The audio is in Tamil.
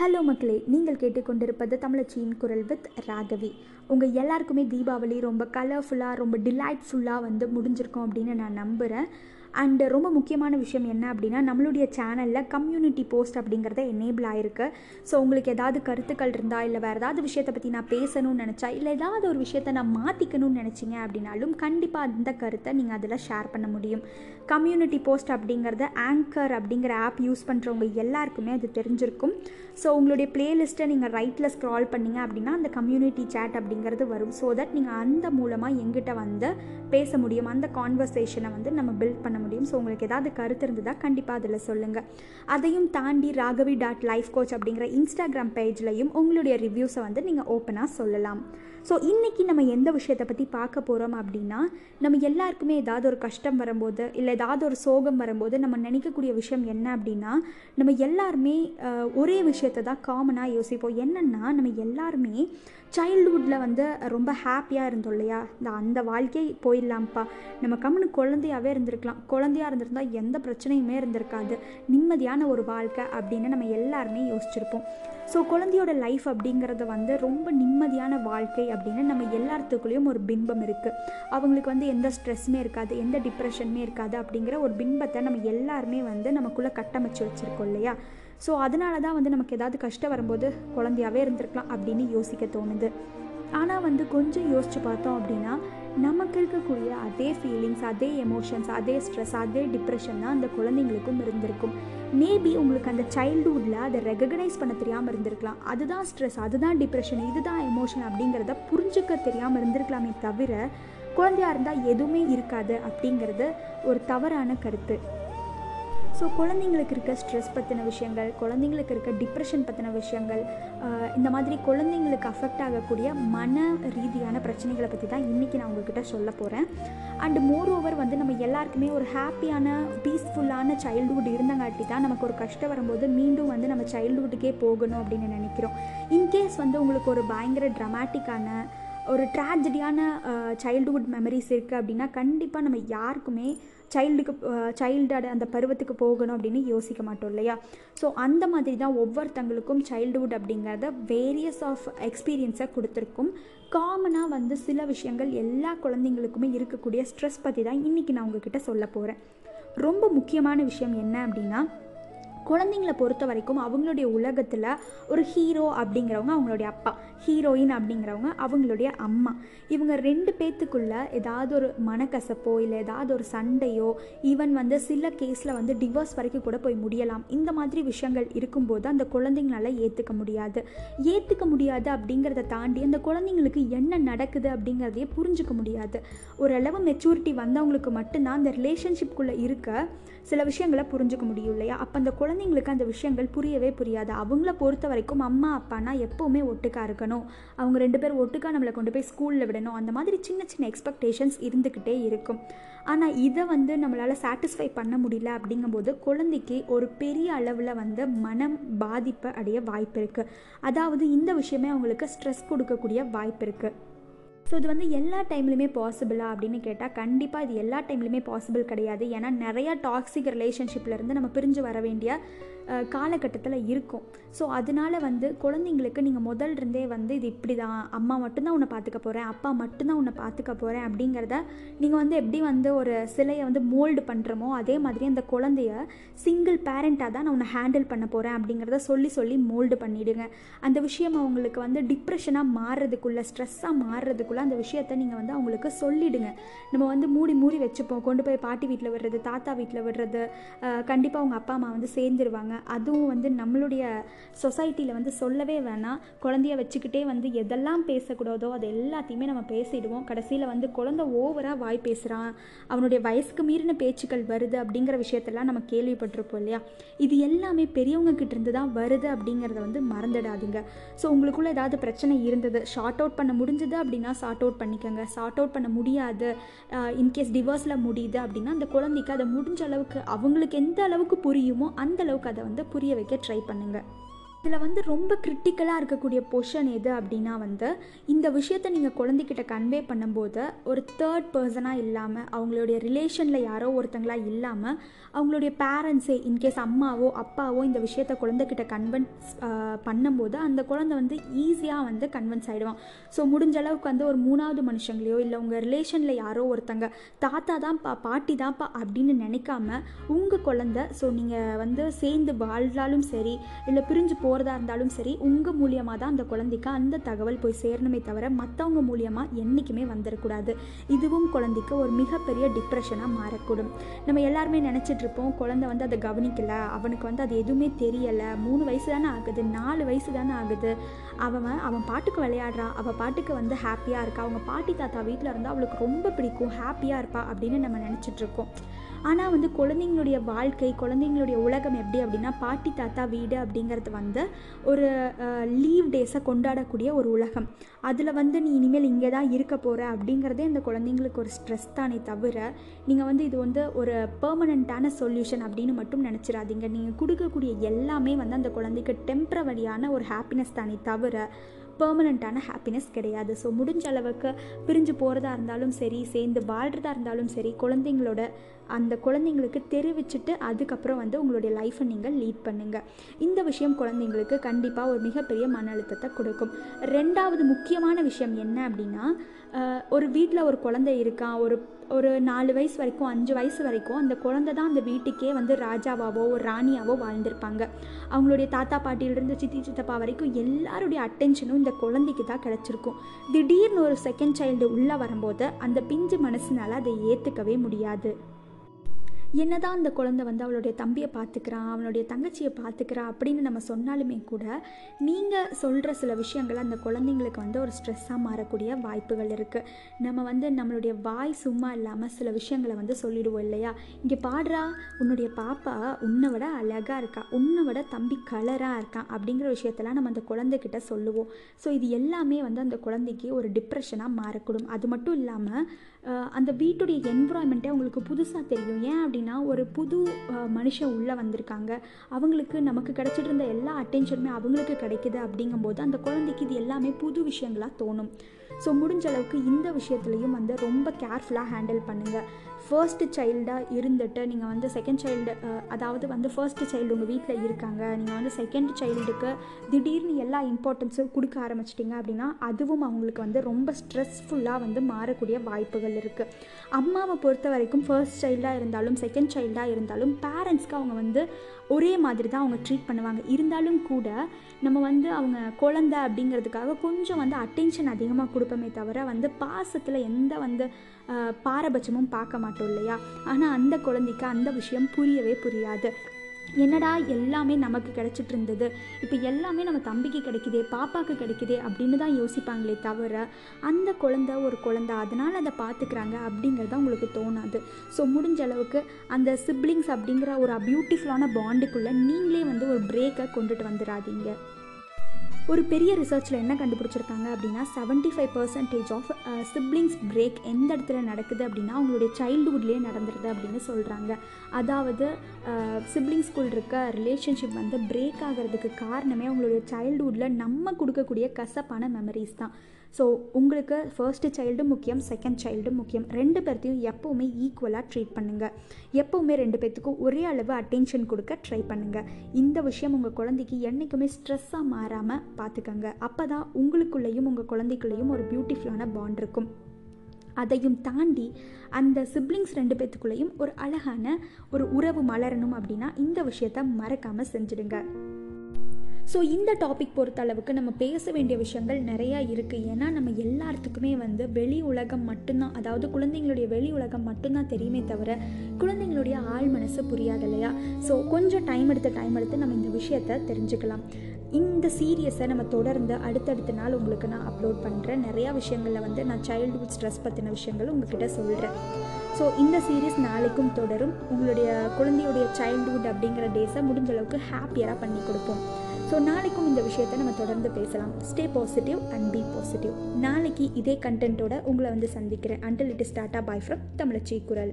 ஹலோ மக்களே நீங்கள் கேட்டுக்கொண்டிருப்பது தமிழச்சியின் குரல் வித் ராகவி. உங்கள் எல்லாருக்குமே தீபாவளி ரொம்ப கலர்ஃபுல்லாக ரொம்ப டிலைட்ஃபுல்லாக வந்து முடிஞ்சிருக்கும் அப்படின்னு நான் நம்புகிறேன் அண்டு ரொம்ப முக்கியமான விஷயம் என்ன அப்படின்னா நம்மளுடைய சேனலில் கம்யூனிட்டி போஸ்ட் அப்படிங்கிறத எனேபிள் ஆயிருக்கு. ஸோ உங்களுக்கு ஏதாவது கருத்துக்கள் இருந்தால் இல்லை வேறு ஏதாவது விஷயத்தை பற்றி நான் பேசணும்னு நினச்சா இல்லை ஏதாவது ஒரு விஷயத்தை நான் மாற்றிக்கணும்னு நினச்சிங்க அப்படின்னாலும் கண்டிப்பாக அந்த கருத்தை நீங்கள் அதில் ஷேர் பண்ண முடியும். கம்யூனிட்டி போஸ்ட் அப்படிங்கிறத ஆங்கர் அப்படிங்கிற ஆப் யூஸ் பண்ணுறவங்க எல்லாருக்குமே அது தெரிஞ்சிருக்கும். ஸோ உங்களுடைய பிளேலிஸ்ட்டை நீங்கள் ரைட்டில் ஸ்க்ரால் பண்ணீங்க அப்படின்னா அந்த கம்யூனிட்டி சேட் அப்படிங்கிறது வரும். ஸோ தட் நீங்கள் அந்த மூலமாக எங்கிட்ட வந்து பேச முடியும். அந்த கான்வர்சேஷனை வந்து நம்ம பில்ட் பண்ண முடியும் ஸோ உங்களுக்கு ஏதாவது கருத்து இருந்ததா கண்டிப்பாக அதில் சொல்லுங்கள் அதையும் தாண்டி ராகவி டாட் லைஃப் கோச் அப்படிங்கிற இன்ஸ்டாகிராம் பேஜ்லையும் உங்களுடைய ரிவ்யூஸை வந்து நீங்கள் ஓப்பனாக சொல்லலாம். ஸோ இன்றைக்கி நம்ம எந்த விஷயத்தை பற்றி பார்க்க போகிறோம் அப்படின்னா நம்ம எல்லாருக்குமே ஏதாவது ஒரு கஷ்டம் வரும்போது இல்லை ஏதாவது ஒரு சோகம் வரும்போது நம்ம நினைக்கக்கூடிய விஷயம் என்ன அப்படின்னா நம்ம எல்லாருமே ஒரே விஷயத்தை தான் காமனாக யோசிப்போம். என்னென்னா நம்ம எல்லாருமே சைல்டுஹுட்டில் வந்து ரொம்ப ஹாப்பியாக இருந்தோம் இல்லையா? இந்த அந்த வாழ்க்கை போயிடலாம்ப்பா. நம்ம கம்முனு குழந்தையாகவே இருந்திருக்கலாம். குழந்தையாக இருந்திருந்தா எந்த பிரச்சனையுமே இருந்திருக்காது. நிம்மதியான ஒரு வாழ்க்கை அப்படின்னு நம்ம எல்லாருமே யோசிச்சிருப்போம். ஸோ குழந்தையோட லைஃப் அப்படிங்கிறது வந்து ரொம்ப நிம்மதியான வாழ்க்கை அப்படின்னு நம்ம எல்லாத்துக்குள்ளேயும் ஒரு பிம்பம் இருக்குது அவங்களுக்கு வந்து எந்த ஸ்ட்ரெஸ்ஸுமே இருக்காது எந்த டிப்ரெஷனுமே இருக்காது அப்படிங்கிற ஒரு பிம்பத்தை நம்ம எல்லாருமே வந்து நமக்குள்ளே கட்டமைச்சு வச்சுருக்கோம் இல்லையா? ஸோ அதனால தான் வந்து நமக்கு ஏதாவது கஷ்டம் வரும்போது குழந்தையாவே இருந்திருக்கலாம் அப்படின்னு யோசிக்க தோணுது. ஆனால் வந்து கொஞ்சம் யோசித்து பார்த்தோம் அப்படின்னா நமக்கு இருக்கக்கூடிய அதே ஃபீலிங்ஸ் அதே எமோஷன்ஸ் அதே ஸ்ட்ரெஸ் அதே டிப்ரெஷன் தான் அந்த குழந்தைங்களுக்கும் இருந்திருக்கும். மேபி உங்களுக்கு அந்த சைல்டுஹுட்டில் அதை ரெகக்னைஸ் பண்ண தெரியாமல் இருந்திருக்கலாம். அதுதான் ஸ்ட்ரெஸ் அதுதான் டிப்ரெஷன் இதுதான் எமோஷன் அப்படிங்கிறத புரிஞ்சுக்க தெரியாமல் இருந்திருக்கலாமே தவிர குழந்தையாக இருந்தால் எதுவுமே இருக்காது அப்படிங்கிறது ஒரு தவறான கருத்து. ஸோ குழந்தைங்களுக்கு இருக்க ஸ்ட்ரெஸ் பற்றின விஷயங்கள் குழந்தைங்களுக்கு இருக்க டிப்ரெஷன் பற்றின விஷயங்கள் இந்த மாதிரி குழந்தைங்களுக்கு அஃபெக்ட் ஆகக்கூடிய மன ரீதியான பிரச்சனைகளை பற்றி தான் இன்றைக்கி நான் உங்ககிட்ட சொல்ல போகிறேன் அண்டு மோர் ஓவர் வந்து நம்ம எல்லாருக்குமே ஒரு ஹாப்பியான பீஸ்ஃபுல்லான சைல்டுஹுட் இருந்தங்காட்டி தான் நமக்கு ஒரு கஷ்டம் வரும்போது மீண்டும் வந்து நம்ம சைல்டுஹுட்டுக்கே போகணும் அப்படின்னு நினைக்கிறோம். இன்கேஸ் வந்து உங்களுக்கு ஒரு பயங்கர ட்ரமாட்டிக்கான ஒரு ட்ராஜடியான சைல்டுஹுட் மெமரிஸ் இருக்குது அப்படின்னா கண்டிப்பாக நம்ம யாருக்குமே சைல்டுக்கு சைல்டோட அந்த பருவத்துக்கு போகணும் அப்படின்னு யோசிக்க மாட்டோம் இல்லையா? ஸோ அந்த மாதிரி தான் ஒவ்வொருத்தங்களுக்கும் சைல்டுஹுட் அப்படிங்கிறத வேரியஸ் ஆஃப் எக்ஸ்பீரியன்ஸை கொடுத்துருக்கும். காமனாக வந்து சில விஷயங்கள் எல்லா குழந்தைங்களுக்குமே இருக்கக்கூடிய ஸ்ட்ரெஸ் பற்றி தான் இன்றைக்கி நான் உங்ககிட்ட சொல்ல போகிறேன் ரொம்ப முக்கியமான விஷயம் என்ன அப்படின்னா குழந்தைங்கள பொறுத்த வரைக்கும் அவங்களுடைய உலகத்தில் ஒரு ஹீரோ அப்படிங்கிறவங்க அவங்களுடைய அப்பா. ஹீரோயின் அப்படிங்கிறவங்க அவங்களுடைய அம்மா. இவங்க ரெண்டு பேத்துக்குள்ள ஏதாவது ஒரு மனக்கசப்போ இல்லை ஏதாவது ஒரு சண்டையோ ஈவன் வந்து சில கேஸில் வந்து டிவோர்ஸ் வரைக்கும் கூட போய் முடியலாம். இந்த மாதிரி விஷயங்கள் இருக்கும்போது அந்த குழந்தைங்களால ஏற்றுக்க முடியாது. ஏற்றுக்க முடியாது அப்படிங்கிறத தாண்டி அந்த குழந்தைங்களுக்கு என்ன நடக்குது அப்படிங்கிறதையே புரிஞ்சுக்க முடியாது. ஓரளவு மெச்சூரிட்டி வந்தவங்களுக்கு மட்டும்தான் அந்த ரிலேஷன்ஷிப்குள்ளே இருக்க சில விஷயங்களை புரிஞ்சுக்க முடியும் இல்லையா? அப்போ அந்த குழந்தை குழந்தைங்களுக்கு அந்த விஷயங்கள் புரியவே புரியாது. அவங்கள பொறுத்த வரைக்கும் அம்மா அப்பானா எப்போவுமே ஒட்டுக்கா இருக்கணும். அவங்க ரெண்டு பேரும் ஒட்டுக்கா நம்மளை கொண்டு போய் ஸ்கூலில் விடணும். அந்த மாதிரி சின்ன சின்ன எக்ஸ்பெக்டேஷன்ஸ் இருந்துக்கிட்டே இருக்கும். ஆனால் இதை வந்து நம்மளால் சாட்டிஸ்ஃபை பண்ண முடியல அப்படிங்கும்போது குழந்தைக்கு ஒரு பெரிய அளவில் வந்து மனம் பாதிப்பை அடைய வாய்ப்பு இருக்குது அதாவது இந்த விஷயமே அவங்களுக்கு ஸ்ட்ரெஸ் கொடுக்கக்கூடிய வாய்ப்பு இருக்குது ஸோ இது வந்து எல்லா டைம்லையுமே பாசிபிளா அப்படின்னு கேட்டால் கண்டிப்பாக இது எல்லா டைம்லையுமே பாசிபிள் கிடையாது. ஏன்னா நிறையா டாக்ஸிக் ரிலேஷன்ஷிப்லேருந்து நம்ம பிரிஞ்சு வர வேண்டிய காலகட்டத்தில் இருக்கும். ஸோ அதனால வந்து குழந்தைங்களுக்கு நீங்கள் முதல் இருந்தே வந்து இது இப்படி தான் அம்மா மட்டும்தான் உன்னை பார்த்துக்க போகிறேன் அப்பா மட்டும்தான் உன்னை பார்த்துக்க போகிறேன் அப்படிங்கிறத நீங்கள் வந்து எப்படி வந்து ஒரு சிலையை வந்து மோல்டு பண்ணுறோமோ அதே மாதிரி அந்த குழந்தைய சிங்கிள் பேரண்ட்டாக தான் நான் உன்னை ஹேண்டில் பண்ண போகிறேன் அப்படிங்கிறத சொல்லி சொல்லி மோல்டு பண்ணிவிடுங்க அந்த விஷயம் அவங்களுக்கு வந்து டிப்ரெஷனாக மாறுறதுக்குள்ளே ஸ்ட்ரெஸ்ஸாக மாறுறதுக்குள்ளே அந்த விஷயத்த நீங்கள் வந்து அவங்களுக்கு சொல்லிவிடுங்க நம்ம வந்து மூடி மூடி வச்சுப்போம். கொண்டு போய் பாட்டி வீட்டில் விடுறது தாத்தா வீட்டில் விடுறது கண்டிப்பாக அவங்க அப்பா அம்மா வந்து சேர்ந்துருவாங்க. அதுவும் வந்து நம்மளுடைய சொசைட்டியில் வந்து சொல்லவே வேணாம். குழந்தைய வச்சுக்கிட்டே வந்து எதெல்லாம் பேசக்கூடாதோ அது எல்லாத்தையுமே நம்ம பேசிடுவோம். கடைசியில் வந்து குழந்தை ஓவராக வாய் பேசுகிறான் அவனுடைய வயசுக்கு மீறின பேச்சுக்கள் வருது அப்படிங்கிற விஷயத்தெல்லாம் நம்ம கேள்விப்பட்டிருப்போம் இல்லையா? இது எல்லாமே பெரியவங்க கிட்டேருந்து தான் வருது அப்படிங்கிறத வந்து மறந்துடாதீங்க. ஸோ உங்களுக்குள்ள ஏதாவது பிரச்சனை இருந்தது ஷார்ட் அவுட் பண்ண முடிஞ்சது அப்படின்னா ஷார்ட் அவுட் பண்ணிக்கோங்க. ஷார்ட் அவுட் பண்ண முடியாது. இன்கேஸ் டிவோர்ஸில் முடியுது அப்படின்னா அந்த குழந்தைக்கு அதை முடிஞ்ச அளவுக்கு அவங்களுக்கு எந்த அளவுக்கு புரியுமோ அந்த அளவுக்கு அதை வந்து புரிய வைக்க ட்ரை பண்ணுங்கள் இதில் வந்து ரொம்ப கிரிட்டிக்கலாக இருக்கக்கூடிய பொஷன் எது அப்படின்னா வந்து இந்த விஷயத்தை நீங்கள் குழந்தைக்கிட்ட கன்வே பண்ணும்போது ஒரு தேர்ட் பர்சனாக இல்லாமல் அவங்களுடைய ரிலேஷனில் யாரோ ஒருத்தங்களாக இல்லாமல் அவங்களுடைய பேரண்ட்ஸே இன்கேஸ் அம்மாவோ அப்பாவோ இந்த விஷயத்த குழந்தைகிட்ட கன்வென்ஸ் பண்ணும்போது அந்த குழந்தை வந்து ஈஸியாக வந்து கன்வென்ஸ் ஆகிடுவான் ஸோ முடிஞ்ச அளவுக்கு வந்து ஒரு மூணாவது மனுஷங்களையோ இல்லை உங்கள் ரிலேஷனில் யாரோ ஒருத்தங்க தாத்தா தான்ப்பா பாட்டி தான்ப்பா அப்படின்னு நினைக்காம உங்கள் குழந்தை ஸோ நீங்கள் வந்து சேர்ந்து வாழ்ந்தாலும் சரி இல்லை பிரிஞ்சு போ போகிறதா இருந்தாலும் சரி உங்கள் மூலியமாக தான் அந்த குழந்தைக்கு அந்த தகவல் போய் சேரணுமே தவிர மற்றவங்க மூலியமாக என்றைக்குமே வந்துடக்கூடாது இதுவும் குழந்தைக்கு ஒரு மிகப்பெரிய டிப்ரெஷனாக மாறக்கூடும். நம்ம எல்லாருமே நினச்சிட்ருப்போம் குழந்தை வந்து அதை கவனிக்கல அவனுக்கு வந்து அது எதுவுமே தெரியலை மூணு வயசு தானே ஆகுது நாலு வயசு தானே ஆகுது. அவன் அவன் பாட்டுக்கு விளையாடுறான் அவள் பாட்டுக்கு வந்து ஹாப்பியாக இருக்கா அவங்க பாட்டி தாத்தா வீட்டில் இருந்தால் அவளுக்கு ரொம்ப பிடிக்கும் ஹாப்பியாக இருப்பா அப்படின்னு நம்ம நினச்சிட்ருக்கோம் ஆனால் வந்து குழந்தைங்களுடைய வாழ்க்கை குழந்தைங்களுடைய உலகம் எப்படி அப்படின்னா பாட்டி தாத்தா வீடு அப்படிங்கிறது வந்து ஒரு லீவ் டேஸை கொண்டாடக்கூடிய ஒரு உலகம். அதில் வந்து நீ இனிமேல் இங்கே தான் இருக்க போகிற அப்படிங்கிறதே அந்த குழந்தைங்களுக்கு ஒரு ஸ்ட்ரெஸ் தானே தவிர நீங்கள் வந்து இது வந்து ஒரு பெர்மனண்ட்டான சொல்யூஷன் அப்படின்னு மட்டும் நினச்சிடாதீங்க நீங்கள் கொடுக்கக்கூடிய எல்லாமே வந்து அந்த குழந்தைக்கு டெம்ப்ரவரியான ஒரு ஹாப்பினஸ் தானே தவிர பெர்மனண்ட்டான ஹாப்பினஸ் கிடையாது. ஸோ முடிஞ்ச அளவுக்கு பிரிஞ்சு போகிறதா இருந்தாலும் சரி சேர்ந்து வாழ்கிறதா இருந்தாலும் சரி குழந்தைங்களோட அந்த குழந்தைங்களுக்கு தெரிவிச்சுட்டு அதுக்கப்புறம் வந்து உங்களுடைய லைஃப்பை நீங்கள் லீட் பண்ணுங்கள் இந்த விஷயம் குழந்தைங்களுக்கு கண்டிப்பாக ஒரு மிகப்பெரிய மன அழுத்தத்தை கொடுக்கும். ரெண்டாவது முக்கியமான விஷயம் என்ன அப்படின்னா ஒரு வீட்டில் ஒரு குழந்தை இருக்கான் ஒரு ஒரு நாலு வயசு வரைக்கும் அஞ்சு வயசு வரைக்கும் அந்த குழந்தை தான் அந்த வீட்டுக்கே வந்து ராஜாவாவோ ஒரு ராணியாவோ வாழ்ந்திருப்பாங்க. அவங்களுடைய தாத்தா பாட்டியிலிருந்து சித்தி சித்தப்பா வரைக்கும் எல்லாருடைய அட்டென்ஷனும் இந்த குழந்தைக்கு தான் கிடச்சிருக்கும். திடீர்னு ஒரு செகண்ட் சைல்டு உள்ளே வரும்போது அந்த பிஞ்சு மனசுனால அதை ஏற்றுக்கவே முடியாது. என்னதான் அந்த குழந்தை வந்து அவளுடைய தம்பியை பார்த்துக்கிறான் அவனுடைய தங்கச்சியை பார்த்துக்கிறா அப்படின்னு நம்ம சொன்னாலுமே கூட நீங்கள் சொல்கிற சில விஷயங்கள் அந்த குழந்தைங்களுக்கு வந்து ஒரு ஸ்ட்ரெஸ்ஸாக மாறக்கூடிய வாய்ப்புகள் இருக்குது நம்ம வந்து நம்மளுடைய வாய் சும்மா இல்லாமல் சில விஷயங்களை வந்து சொல்லிடுவோம் இல்லையா? இங்கே பாடுறா உன்னுடைய பாப்பா உன்னை விட அழகாக இருக்கா உன்னை விட தம்பி கலராக இருக்கான் அப்படிங்கிற விஷயத்தெல்லாம் நம்ம அந்த குழந்தைகிட்ட சொல்லுவோம். ஸோ இது எல்லாமே வந்து அந்த குழந்தைக்கு ஒரு டிப்ரெஷனாக மாறக்கூடும். அது மட்டும் இல்லாமல் அந்த வீட்டுடைய என்விரான்மெண்ட்டே அவங்களுக்கு புதுசாக தெரியும். ஏன் அப்படின்னா ஒரு புது மனுஷன் உள்ளே வந்திருக்காங்க. அவங்களுக்கு நமக்கு கிடச்சிட்டு இருந்த எல்லா அட்டென்ஷனுமே அவங்களுக்கு கிடைக்குது அப்படிங்கும்போது அந்த குழந்தைக்கு இது எல்லாமே புது விஷயங்களாக தோணும். ஸோ முடிஞ்ச அளவுக்கு இந்த விஷயத்துலையும் வந்து ரொம்ப கேர்ஃபுல்லாக ஹேண்டில் பண்ணுங்கள் ஃபர்ஸ்ட் சைல்டாக இருந்துட்டு நீங்கள் வந்து செகண்ட் சைல்டு அதாவது வந்து ஃபர்ஸ்ட் சைல்டு உங்கள் வீட்டில் இருக்காங்க. நீங்கள் வந்து செகண்ட் சைல்டுக்கு திடீர்னு எல்லா இம்பார்ட்டன்ஸும் கொடுக்க ஆரம்பிச்சிட்டிங்க அப்படின்னா அதுவும் அவங்களுக்கு வந்து ரொம்ப ஸ்ட்ரெஸ்ஃபுல்லாக வந்து மாறக்கூடிய வாய்ப்புகள் இருக்குது அம்மாவை பொறுத்த வரைக்கும் ஃபர்ஸ்ட் சைல்டாக இருந்தாலும் செகண்ட் சைல்டாக இருந்தாலும் பேரண்ட்ஸ்க்கு அவங்க வந்து ஒரே மாதிரி தான் அவங்க ட்ரீட் பண்ணுவாங்க. இருந்தாலும் கூட நம்ம வந்து அவங்க குழந்தை அப்படிங்கிறதுக்காக கொஞ்சம் வந்து அட்டென்ஷன் அதிகமாக கொடுப்போமே தவிர வந்து பாசத்தில் எந்த வந்து பாரபட்சமும் பார்க்க மாட்டோம் இல்லையா? ஆனால் அந்த குழந்தைக்கு அந்த விஷயம் புரியவே புரியாது. என்னடா எல்லாமே நமக்கு கிடச்சிட்டு இருந்தது. இப்போ எல்லாமே நம்ம தம்பிக்கு கிடைக்குதே பாப்பாவுக்கு கிடைக்குதே அப்படின்னு தான் யோசிப்பாங்களே தவிர அந்த குழந்த ஒரு குழந்த அதனால் அதை பார்த்துக்கிறாங்க அப்படிங்கிறது உங்களுக்கு தோணாது. ஸோ முடிஞ்ச அளவுக்கு அந்த சிப்ளிங்ஸ் அப்படிங்கிற ஒரு பியூட்டிஃபுல்லான பாண்டுக்குள்ளே நீங்களே வந்து ஒரு பிரேக்கை கொண்டுட்டு வந்துடாதீங்க ஒரு பெரிய ரிசர்ச்சில் என்ன கண்டுபிடிச்சிருக்காங்க அப்படின்னா seventy five percentage of siblings break எந்த இடத்துல நடக்குது அப்படின்னா அவங்களுடைய சைல்டுஹுட்லேயே நடந்துருது அப்படின்னு சொல்கிறாங்க அதாவது சிப்ளிங்ஸ்குள் இருக்க ரிலேஷன்ஷிப் வந்து பிரேக் ஆகிறதுக்கு காரணமே அவங்களுடைய சைல்டுஹுட்டில் நம்ம கொடுக்கக்கூடிய கசப்பான மெமரிஸ் தான். ஸோ உங்களுக்கு ஃபர்ஸ்ட்டு சைல்டு முக்கியம் செகண்ட் சைல்டும் முக்கியம். ரெண்டு பேர்த்தையும் எப்போவுமே ஈக்குவலாக ட்ரீட் பண்ணுங்கள் எப்போவுமே ரெண்டு பேர்த்துக்கும் ஒரே அளவு அட்டென்ஷன் கொடுக்க ட்ரை பண்ணுங்கள் இந்த விஷயம் உங்கள் குழந்தைக்கு என்றைக்குமே ஸ்ட்ரெஸ்ஸாக மாறாமல் பார்த்துக்கங்க அப்போ தான் உங்களுக்குள்ளேயும் உங்கள் குழந்தைக்குள்ளேயும் ஒரு பியூட்டிஃபுல்லான பாண்ட் இருக்கும். அதையும் தாண்டி அந்த சிப்ளிங்ஸ் ரெண்டு பேத்துக்குள்ளேயும் ஒரு அழகான ஒரு உறவு மலரணும் அப்படின்னா இந்த விஷயத்த மறக்காமல் செஞ்சுடுங்க. ஸோ இந்த டாபிக் பொறுத்த அளவுக்கு நம்ம பேச வேண்டிய விஷயங்கள் நிறையா இருக்குது ஏன்னா நம்ம எல்லாத்துக்குமே வந்து வெளி உலகம் மட்டும்தான் அதாவது குழந்தைங்களுடைய வெளி உலகம் மட்டும்தான் தெரியுமே தவிர குழந்தைங்களுடைய ஆள் மனசு புரியாது இல்லையா? ஸோ கொஞ்சம் டைம் எடுத்து டைம் எடுத்து நம்ம இந்த விஷயத்த தெரிஞ்சுக்கலாம். இந்த சீரியஸை நம்ம தொடர்ந்து அடுத்தடுத்த நாள் உங்களுக்கு நான் அப்லோட் பண்ணுறேன் நிறையா விஷயங்களில் வந்து நான் சைல்டுஹுட் ஸ்ட்ரெஸ் பற்றின விஷயங்கள் உங்ககிட்ட சொல்கிறேன் ஸோ இந்த சீரீஸ் நாளைக்கும் தொடரும். உங்களுடைய குழந்தையுடைய சைல்டுஹுட் அப்படிங்கிற டேஸை முடிஞ்ச அளவுக்கு ஹாப்பியராக பண்ணி கொடுப்போம். ஸோ நாளைக்கும் இந்த விஷயத்தை நம்ம தொடர்ந்து பேசலாம். Stay positive and be positive நாளைக்கு இதே கண்டென்ட்டோட உங்களை வந்து சந்திக்கிறேன். Until it is tata bye from Tamizhachi Kural